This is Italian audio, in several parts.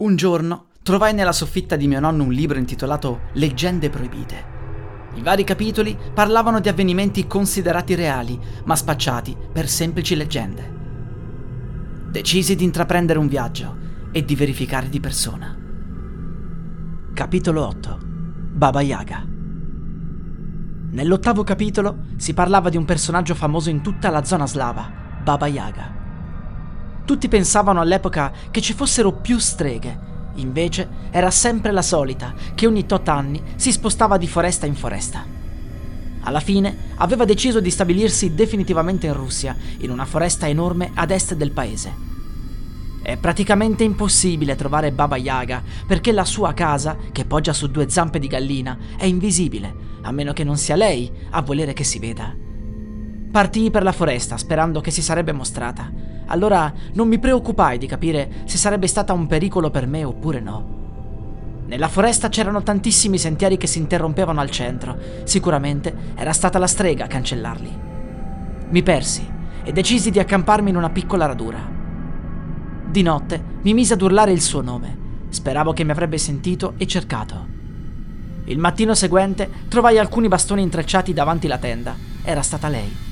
Un giorno trovai nella soffitta di mio nonno un libro intitolato Leggende proibite. I vari capitoli parlavano di avvenimenti considerati reali, ma spacciati per semplici leggende. Decisi di intraprendere un viaggio e di verificare di persona. Capitolo 8 Baba Yaga Nell'ottavo capitolo si parlava di un personaggio famoso in tutta la zona slava, Baba Yaga. Tutti pensavano all'epoca che ci fossero più streghe, invece era sempre la solita, che ogni tot anni si spostava di foresta in foresta. Alla fine aveva deciso di stabilirsi definitivamente in Russia, in una foresta enorme ad est del paese. È praticamente impossibile trovare Baba Yaga perché la sua casa, che poggia su due zampe di gallina, è invisibile, a meno che non sia lei a volere che si veda. Partii per la foresta sperando che si sarebbe mostrata. Allora non mi preoccupai di capire se sarebbe stata un pericolo per me oppure no. Nella foresta c'erano tantissimi sentieri che si interrompevano al centro. Sicuramente era stata la strega a cancellarli. Mi persi e decisi di accamparmi in una piccola radura. Di notte mi mise ad urlare il suo nome. Speravo che mi avrebbe sentito e cercato. Il mattino seguente trovai alcuni bastoni intrecciati davanti la tenda. Era stata lei.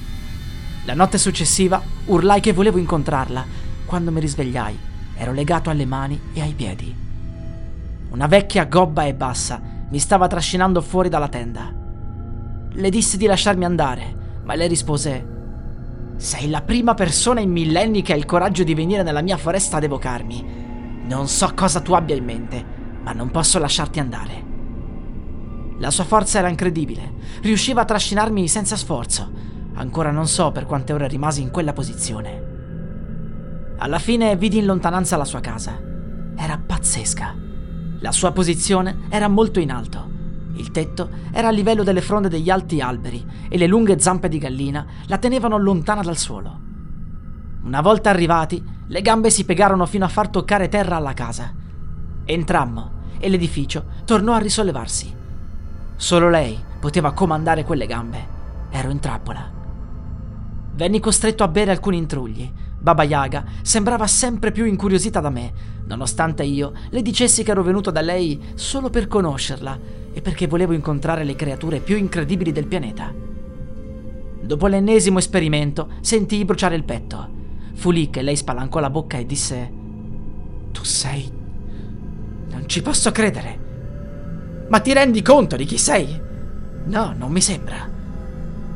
La notte successiva urlai che volevo incontrarla. Quando mi risvegliai, ero legato alle mani e ai piedi. Una vecchia gobba e bassa mi stava trascinando fuori dalla tenda. Le dissi di lasciarmi andare, ma lei rispose: Sei la prima persona in millenni che ha il coraggio di venire nella mia foresta ad evocarmi. Non so cosa tu abbia in mente, ma non posso lasciarti andare. La sua forza era incredibile, riusciva a trascinarmi senza sforzo Ancora non so per quante ore rimasi in quella posizione. Alla fine vidi in lontananza la sua casa. Era pazzesca. La sua posizione era molto in alto. Il tetto era a livello delle fronde degli alti alberi e le lunghe zampe di gallina la tenevano lontana dal suolo. Una volta arrivati, le gambe si piegarono fino a far toccare terra alla casa. Entrammo e l'edificio tornò a risollevarsi. Solo lei poteva comandare quelle gambe. Ero in trappola. Venni costretto a bere alcuni intrugli. Baba Yaga sembrava sempre più incuriosita da me, nonostante io le dicessi che ero venuto da lei solo per conoscerla e perché volevo incontrare le creature più incredibili del pianeta. Dopo l'ennesimo esperimento sentii bruciare il petto. Fu lì che lei spalancò la bocca e disse: Tu sei. Non ci posso credere. Ma ti rendi conto di chi sei? No, non mi sembra.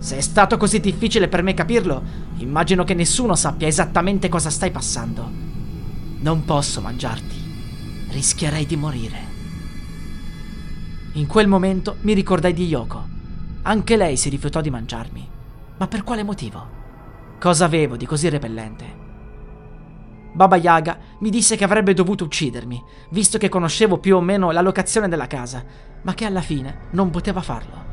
Se è stato così difficile per me capirlo, immagino che nessuno sappia esattamente cosa stai passando. Non posso mangiarti. Rischierei di morire. In quel momento mi ricordai di Yoko. Anche lei si rifiutò di mangiarmi. Ma per quale motivo? Cosa avevo di così repellente? Baba Yaga mi disse che avrebbe dovuto uccidermi, visto che conoscevo più o meno la locazione della casa, ma che alla fine non poteva farlo.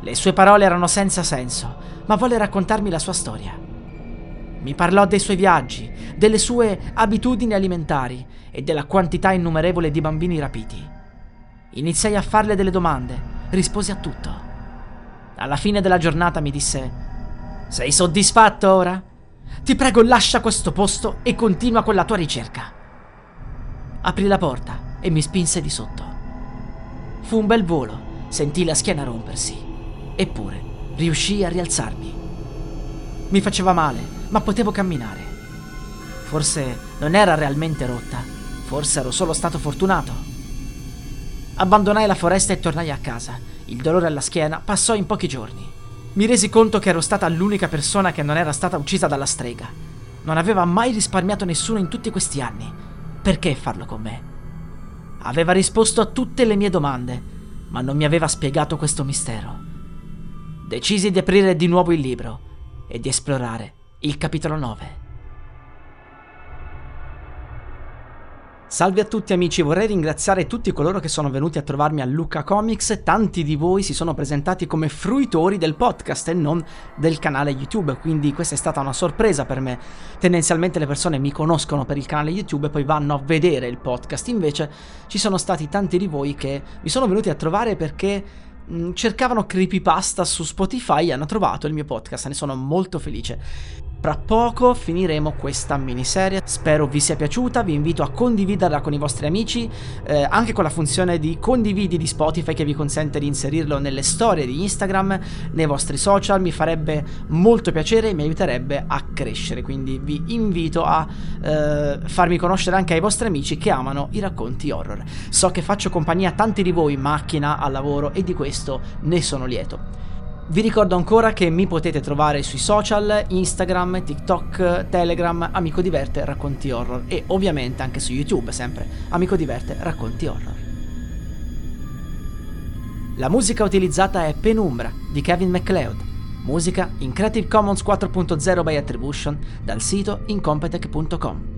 Le sue parole erano senza senso, ma volle raccontarmi la sua storia. Mi parlò dei suoi viaggi, delle sue abitudini alimentari e della quantità innumerevole di bambini rapiti. Iniziai a farle delle domande, rispose a tutto. Alla fine della giornata mi disse: Sei soddisfatto ora? Ti prego, lascia questo posto e continua con la tua ricerca. Aprì la porta e mi spinse di sotto. Fu un bel volo, sentì la schiena rompersi. Eppure, riuscii a rialzarmi. Mi faceva male, ma potevo camminare. Forse non era realmente rotta, forse ero solo stato fortunato. Abbandonai la foresta e tornai a casa. Il dolore alla schiena passò in pochi giorni. Mi resi conto che ero stata l'unica persona che non era stata uccisa dalla strega. Non aveva mai risparmiato nessuno in tutti questi anni. Perché farlo con me? Aveva risposto a tutte le mie domande, ma non mi aveva spiegato questo mistero decisi di aprire di nuovo il libro e di esplorare il capitolo 9. Salve a tutti amici, vorrei ringraziare tutti coloro che sono venuti a trovarmi a Luca Comics, tanti di voi si sono presentati come fruitori del podcast e non del canale YouTube, quindi questa è stata una sorpresa per me. Tendenzialmente le persone mi conoscono per il canale YouTube e poi vanno a vedere il podcast, invece ci sono stati tanti di voi che mi sono venuti a trovare perché mm, cercavano creepypasta su Spotify e hanno trovato il mio podcast, ne sono molto felice. Tra poco finiremo questa miniserie, spero vi sia piaciuta, vi invito a condividerla con i vostri amici, eh, anche con la funzione di condividi di Spotify che vi consente di inserirlo nelle storie di Instagram, nei vostri social, mi farebbe molto piacere e mi aiuterebbe a crescere, quindi vi invito a eh, farmi conoscere anche ai vostri amici che amano i racconti horror. So che faccio compagnia a tanti di voi in macchina, al lavoro e di questo ne sono lieto. Vi ricordo ancora che mi potete trovare sui social, Instagram, TikTok, Telegram, Amico Diverte Racconti Horror e ovviamente anche su YouTube sempre Amico Diverte Racconti Horror. La musica utilizzata è Penumbra di Kevin MacLeod, musica in Creative Commons 4.0 by Attribution dal sito incompetech.com.